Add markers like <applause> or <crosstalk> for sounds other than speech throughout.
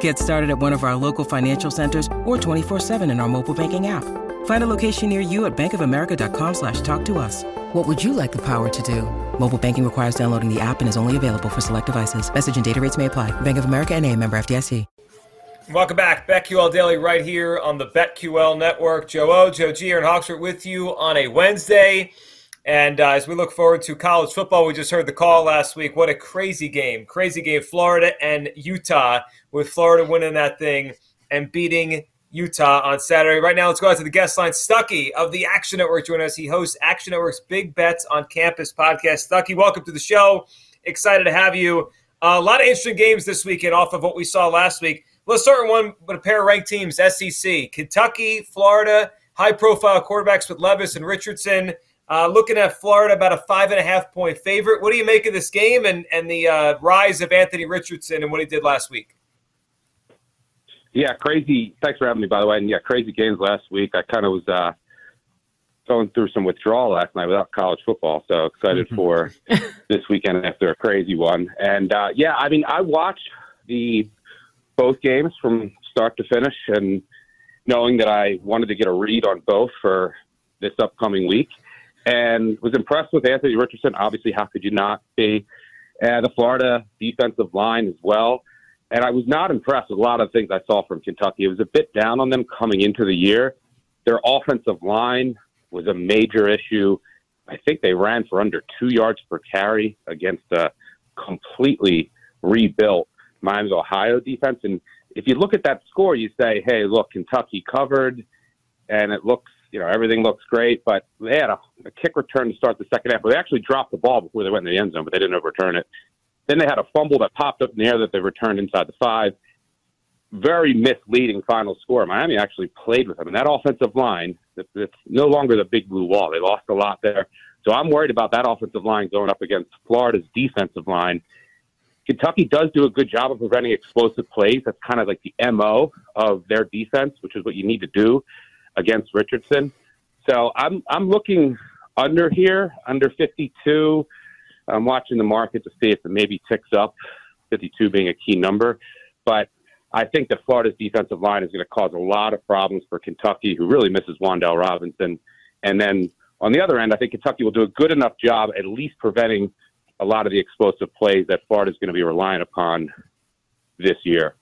Get started at one of our local financial centers or 24-7 in our mobile banking app. Find a location near you at bankofamerica.com slash talk to us. What would you like the power to do? Mobile banking requires downloading the app and is only available for select devices. Message and data rates may apply. Bank of America and a member FDIC. Welcome back. BetQL Daily right here on the BetQL Network. Joe O, Joe G, and Hawksworth with you on a Wednesday. And uh, as we look forward to college football, we just heard the call last week. What a crazy game. Crazy game. Florida and Utah, with Florida winning that thing and beating Utah on Saturday. Right now, let's go out to the guest line. Stuckey of the Action Network joining us. He hosts Action Network's Big Bets on Campus podcast. Stuckey, welcome to the show. Excited to have you. Uh, a lot of interesting games this weekend off of what we saw last week. Let's start with one with a pair of ranked teams, SEC. Kentucky, Florida, high profile quarterbacks with Levis and Richardson. Uh, looking at Florida, about a five and a half point favorite. What do you make of this game and and the uh, rise of Anthony Richardson and what he did last week? Yeah, crazy. Thanks for having me, by the way. And yeah, crazy games last week. I kind of was uh, going through some withdrawal last night without college football, so excited mm-hmm. for <laughs> this weekend after a crazy one. And uh, yeah, I mean, I watched the both games from start to finish, and knowing that I wanted to get a read on both for this upcoming week and was impressed with Anthony Richardson. Obviously, how could you not be? And the Florida defensive line as well. And I was not impressed with a lot of things I saw from Kentucky. It was a bit down on them coming into the year. Their offensive line was a major issue. I think they ran for under two yards per carry against a completely rebuilt Miami, Ohio defense. And if you look at that score, you say, hey, look, Kentucky covered, and it looks you know, everything looks great, but they had a, a kick return to start the second half where they actually dropped the ball before they went in the end zone, but they didn't overturn it. Then they had a fumble that popped up in the air that they returned inside the five. Very misleading final score. Miami actually played with them. And that offensive line, it's no longer the big blue wall. They lost a lot there. So I'm worried about that offensive line going up against Florida's defensive line. Kentucky does do a good job of preventing explosive plays. That's kind of like the MO of their defense, which is what you need to do against Richardson. So I'm I'm looking under here, under 52. I'm watching the market to see if it maybe ticks up, 52 being a key number. But I think that Florida's defensive line is going to cause a lot of problems for Kentucky, who really misses Wan'Dale Robinson. And then on the other end, I think Kentucky will do a good enough job at least preventing a lot of the explosive plays that Florida is going to be relying upon this year.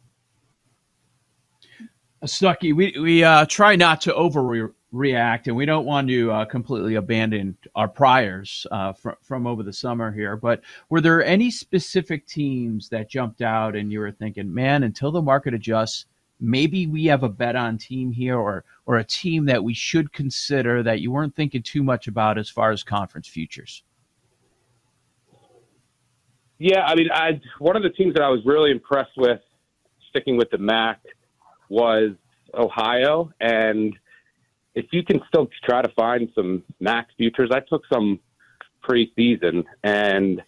Stuckey, we we uh, try not to overreact, and we don't want to uh, completely abandon our priors uh, from from over the summer here. But were there any specific teams that jumped out, and you were thinking, man, until the market adjusts, maybe we have a bet on team here, or or a team that we should consider that you weren't thinking too much about as far as conference futures? Yeah, I mean, I one of the teams that I was really impressed with, sticking with the MAC was Ohio. And if you can still try to find some max futures, I took some preseason. And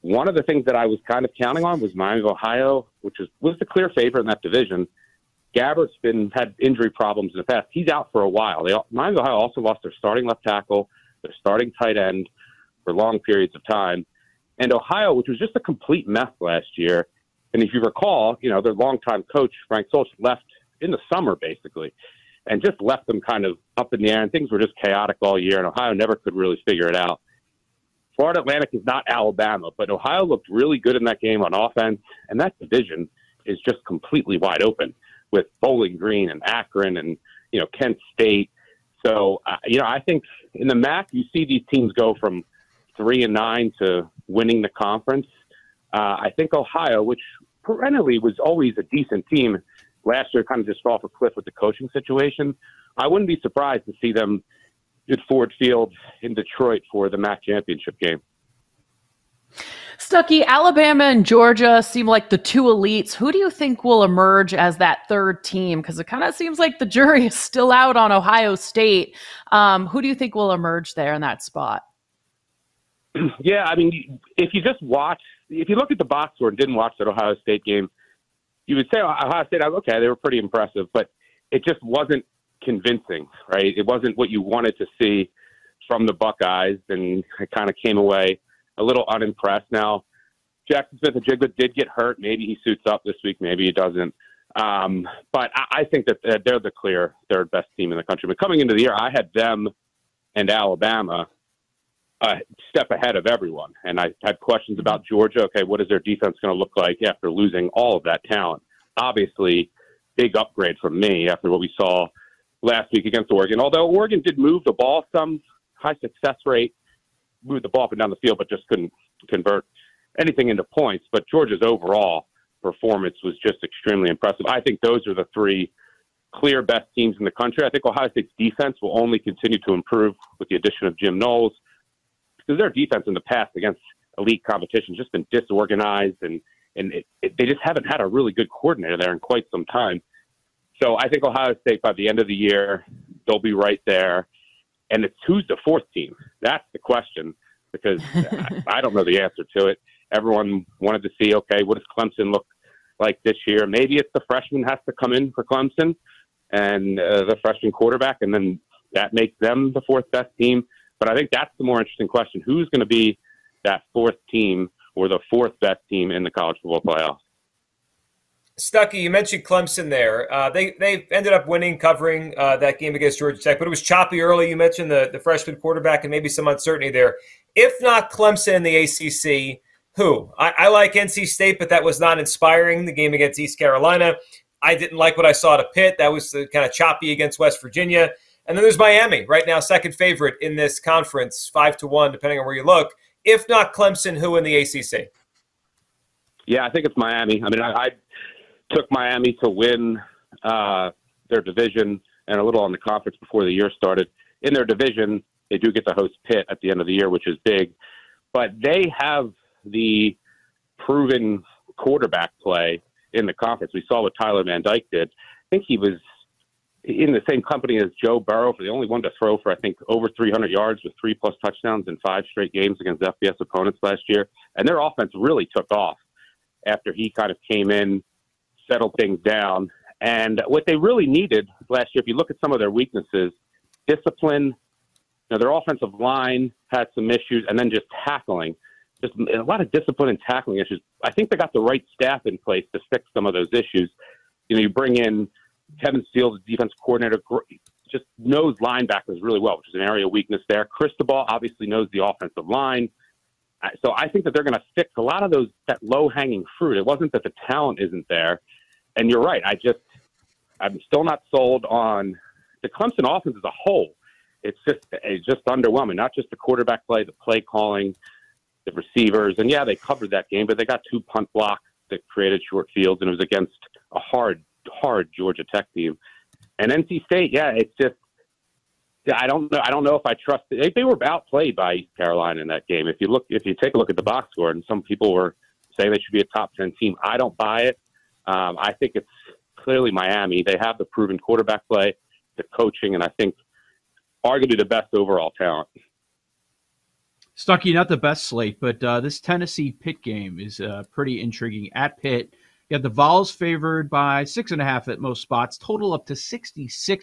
one of the things that I was kind of counting on was Miami of Ohio, which is, was the clear favorite in that division. Gabbert's been had injury problems in the past. He's out for a while. They, Miami of Ohio also lost their starting left tackle, their starting tight end for long periods of time. And Ohio, which was just a complete mess last year, and if you recall, you know, their longtime coach, Frank Solich, left in the summer, basically, and just left them kind of up in the air, and things were just chaotic all year, and Ohio never could really figure it out. Florida Atlantic is not Alabama, but Ohio looked really good in that game on offense, and that division is just completely wide open with Bowling Green and Akron and, you know, Kent State. So, uh, you know, I think in the MAC, you see these teams go from three and nine to winning the conference Uh, I think Ohio, which perennially was always a decent team, last year kind of just fell off a cliff with the coaching situation. I wouldn't be surprised to see them at Ford Field in Detroit for the MAC championship game. Stuckey, Alabama and Georgia seem like the two elites. Who do you think will emerge as that third team? Because it kind of seems like the jury <laughs> is still out on Ohio State. Um, who do you think will emerge there in that spot? <clears throat> Yeah, I mean, if you just watch, if you look at the box score and didn't watch that Ohio State game, you would say Ohio State, okay, they were pretty impressive, but it just wasn't convincing, right? It wasn't what you wanted to see from the Buckeyes, and I kind of came away a little unimpressed. Now, Jackson Smith-Njigba did get hurt. Maybe he suits up this week. Maybe he doesn't. Um, but I, I think that they're the clear third best team in the country. But coming into the year, I had them and Alabama a step ahead of everyone. And I had questions about Georgia. Okay, what is their defense going to look like after losing all of that talent? Obviously, big upgrade from me after what we saw last week against Oregon. Although Oregon did move the ball some, high success rate, moved the ball up and down the field, but just couldn't convert anything into points. But Georgia's overall performance was just extremely impressive. I think those are the three clear best teams in the country. I think Ohio State's defense will only continue to improve with the addition of Jim Knowles because their defense in the past against elite competition has just been disorganized and and it, it, they just haven't had a really good coordinator there in quite some time. So I think Ohio State by the end of the year they'll be right there. And it's who's the fourth team? That's the question because <laughs> I, I don't know the answer to it. Everyone wanted to see, okay, what does Clemson look like this year? Maybe it's the freshman has to come in for Clemson and uh, the freshman quarterback, and then that makes them the fourth best team. But I think that's the more interesting question: Who's going to be that fourth team or the fourth best team in the college football playoffs? Stuckey, you mentioned Clemson there. Uh, they they ended up winning, covering uh, that game against Georgia Tech, but it was choppy early. You mentioned the, the freshman quarterback and maybe some uncertainty there. If not Clemson in the ACC, who? I, I, like NC State, but that was not inspiring. The game against East Carolina, I didn't like what I saw at Pitt. That was kind of choppy against West Virginia. And then there's Miami, right now second favorite in this conference, five to one, depending on where you look. If not Clemson, who in the ACC? Yeah, I think it's Miami. I mean, I, I took Miami to win uh, their division and a little on the conference before the year started. In their division, they do get to host Pitt at the end of the year, which is big. But they have the proven quarterback play in the conference. We saw what Tyler Van Dyke did. I think he was in the same company as Joe Burrow for the only one to throw for I think over 300 yards with three plus touchdowns in five straight games against FBS opponents last year. And their offense really took off after he kind of came in settled things down. And what they really needed last year, if you look at some of their weaknesses, discipline, you know, their offensive line had some issues, and then just tackling, just a lot of discipline and tackling issues. I think they got the right staff in place to fix some of those issues. You know, you bring in Kevin Steele, the defense coordinator, just knows linebackers really well, which is an area of weakness there. Cristobal obviously knows the offensive line. So I think that they're going to fix a lot of those that low hanging fruit. It wasn't that the talent isn't there, and you're right. I just I'm still not sold on the Clemson offense as a whole. It's just it's just underwhelming. Not just the quarterback play, the play calling, the receivers, and yeah, they covered that game, but they got two punt blocks that created short fields, and it was against a hard, hard Georgia Tech team. And NC State, yeah, it's just I don't know. I don't know if I trust. They, they were outplayed by East Carolina in that game. If you look, if you take a look at the box score, and some people were saying they should be a top ten team. I don't buy it. Um, I think it's clearly Miami. They have the proven quarterback play, the coaching, and I think arguably the best overall talent. Stuckey, not the best slate, but uh, this Tennessee Pitt game is uh, pretty intriguing. At Pitt, you have the Vols favored by six and a half at most spots, total up to 66.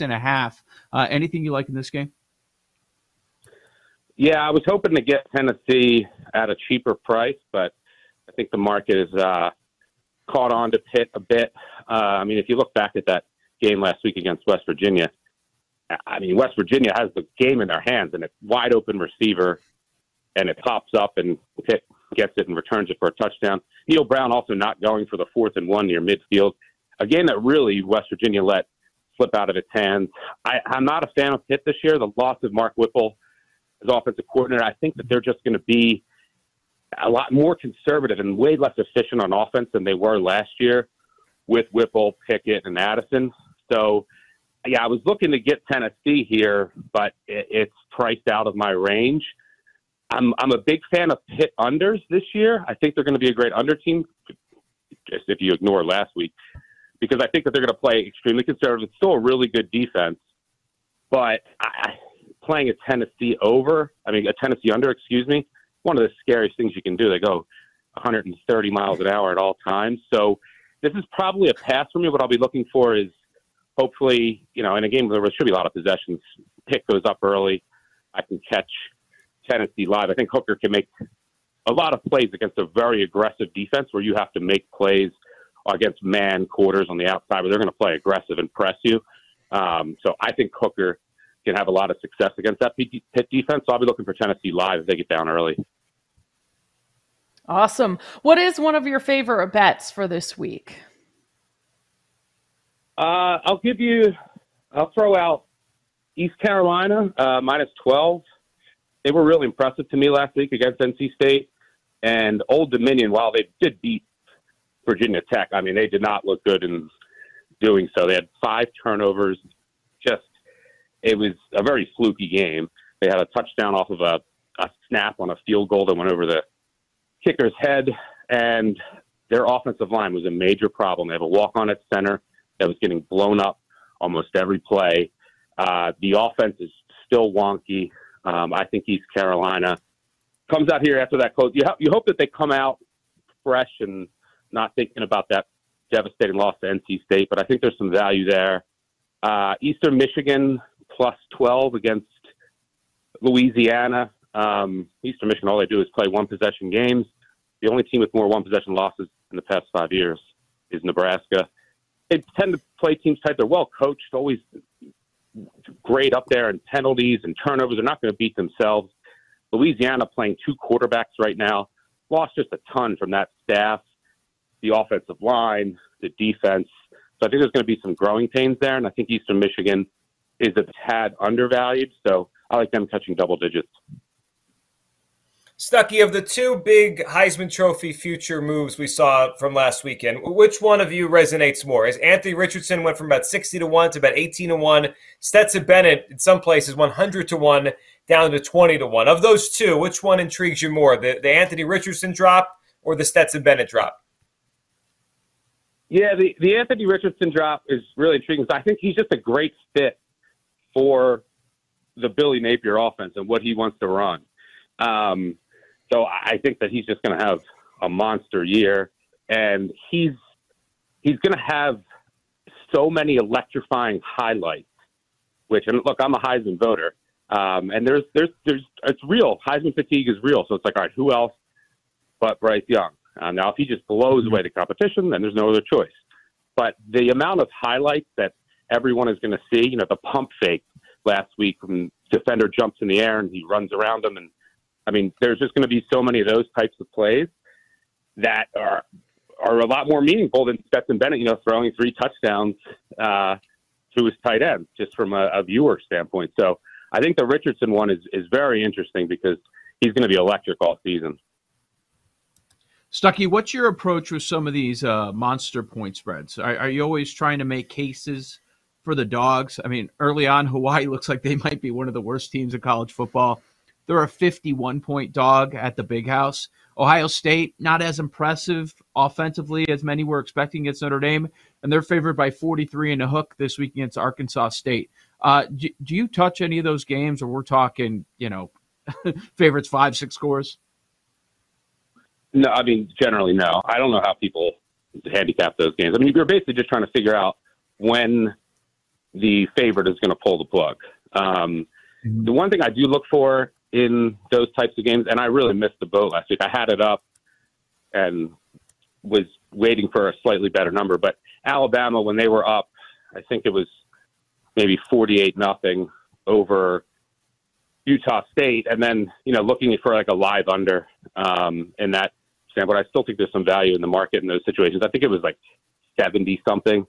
and a half. Uh, anything you like in this game? Yeah, I was hoping to get Tennessee at a cheaper price, but I think the market is uh, caught on to Pitt a bit. Uh, I mean, if you look back at that game last week against West Virginia, I mean, West Virginia has the game in their hands and a wide open receiver, and it pops up and Pitt gets it and returns it for a touchdown. Neal Brown also not going for the fourth and one near midfield. A game that really West Virginia let slip out of its hands. I, I'm not a fan of Pitt this year. The loss of Mark Whipple as offensive coordinator, I think that they're just going to be a lot more conservative and way less efficient on offense than they were last year with Whipple, Pickett, and Addison. So, yeah, I was looking to get Tennessee here, but it, it's priced out of my range. I'm I'm a big fan of Pitt unders this year. I think they're going to be a great under team, just if you ignore last week, because I think that they're going to play extremely conservative. It's still a really good defense, but I, playing a Tennessee over, I mean a Tennessee under, excuse me, one of the scariest things you can do. They go 130 miles an hour at all times. So this is probably a pass for me. What I'll be looking for is hopefully, you know, in a game where there should be a lot of possessions, Pitt goes up early. I can catch Tennessee live. I think Hooker can make a lot of plays against a very aggressive defense where you have to make plays against man quarters on the outside but they're going to play aggressive and press you. Um, so I think Hooker can have a lot of success against that Pitt defense. So I'll be looking for Tennessee live if they get down early. Awesome. What is one of your favorite bets for this week? Uh, I'll give you, I'll throw out East Carolina, uh, minus 12. They were really impressive to me last week against NC State. And Old Dominion, while they did beat Virginia Tech, I mean, they did not look good in doing so. They had five turnovers. Just, it was a very fluky game. They had a touchdown off of a, a snap on a field goal that went over the kicker's head, and their offensive line was a major problem. They have a walk on at center that was getting blown up almost every play. Uh, the offense is still wonky. Um, I think East Carolina comes out here after that close. You, ha- you hope that they come out fresh and not thinking about that devastating loss to NC State, but I think there's some value there. Uh, Eastern Michigan plus 12 against Louisiana. Um, Eastern Michigan, all they do is play one possession games. The only team with more one possession losses in the past five years is Nebraska. They tend to play teams tight. They're well coached, always great up there in penalties and turnovers. They're not going to beat themselves. Louisiana playing two quarterbacks right now, lost just a ton from that staff, the offensive line, the defense. So I think there's going to be some growing pains there, and I think Eastern Michigan is a tad undervalued. So I like them catching double digits. Stuckey, of the two big Heisman Trophy future moves we saw from last weekend, which one of you resonates more? As Anthony Richardson went from about 60 to 1 to about 18 to 1. Stetson Bennett, in some places, 100 to 1 down to 20 to 1. Of those two, which one intrigues you more, the, the Anthony Richardson drop or the Stetson Bennett drop? Yeah, the, the Anthony Richardson drop is really intriguing. because I think he's just a great fit for the Billy Napier offense and what he wants to run. Um, so I think that he's just going to have a monster year, and he's he's going to have so many electrifying highlights. Which and look, I'm a Heisman voter, um, and there's there's there's it's real. Heisman fatigue is real. So it's like, all right, who else but Bryce Young? Uh, now, if he just blows away the competition, then there's no other choice. But the amount of highlights that everyone is going to see, you know, the pump fake last week when defender jumps in the air and he runs around him and I mean, there's just going to be so many of those types of plays that are are a lot more meaningful than Stetson Bennett, you know, throwing three touchdowns uh, to his tight end, just from a, a viewer standpoint. So I think the Richardson one is is very interesting because he's going to be electric all season. Stuckey, what's your approach with some of these uh, monster point spreads? Are, are, you always trying to make cases for the dogs? I mean, early on, <laughs> Hawaii looks like they might be one of the worst teams in college football. They're a 51 point dog at the big house. Ohio State, not as impressive offensively as many were expecting against Notre Dame, and they're favored by 43 in a hook this week against Arkansas State. Uh, do, do, you touch any of those games, or we're talking, you know, <laughs> favorites five, six scores? No, I mean generally no. I don't know how people handicap those games. I mean, you're basically just trying to figure out when the favorite is going to pull the plug. Um, mm-hmm. The one thing I do look for in those types of games, and I really missed the boat last week. I had it up and was waiting for a slightly better number. But Alabama, when they were up, I think it was maybe 48 nothing over Utah State, and then you know looking for like a live under um, in that standpoint. I still think there's some value in the market in those situations. I think it was like 70 something,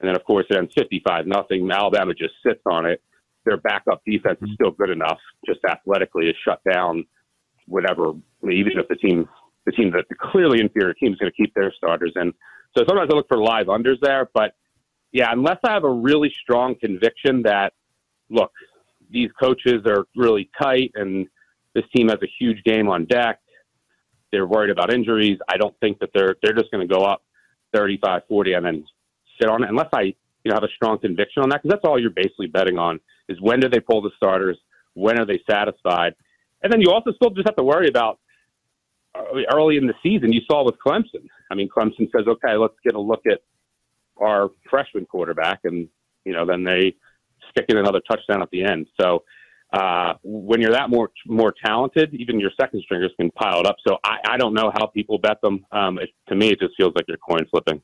and then of course it ends 55 nothing. Alabama just sits on it. Their backup defense is still good enough, just athletically, to shut down whatever. Even if the team, the team that the clearly inferior team is going to keep their starters in. So sometimes I look for live unders there, but yeah, unless I have a really strong conviction that look, these coaches are really tight and this team has a huge game on deck. They're worried about injuries. I don't think that they're they're just going to go up 35, 40 and then sit on it unless I you know have a strong conviction on that because that's all you're basically betting on is when do they pull the starters, when are they satisfied, and then you also still just have to worry about early in the season. You saw with Clemson. I mean, Clemson says, okay, let's get a look at our freshman quarterback, and you know then they stick in another touchdown at the end. So uh, when you're that more more talented, even your second stringers can pile it up. So I, I don't know how people bet them. Um, it, to me, it just feels like you're coin flipping.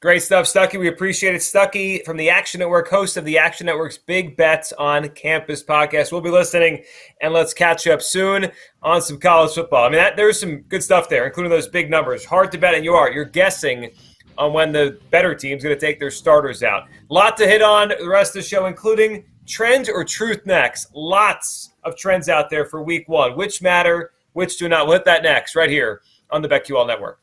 Great stuff, Stuckey. We appreciate it. Stuckey from the Action Network, host of the Action Network's Big Bets on Campus podcast. We'll be listening, and let's catch up soon on some college football. I mean, that, there's some good stuff there, including those big numbers. Hard to bet, and you are. You're guessing on when the better team's going to take their starters out. A lot to hit on the rest of the show, including trends or truth next. Lots of trends out there for week one. Which matter, which do not. We'll hit that next, right here on the BetQL Network.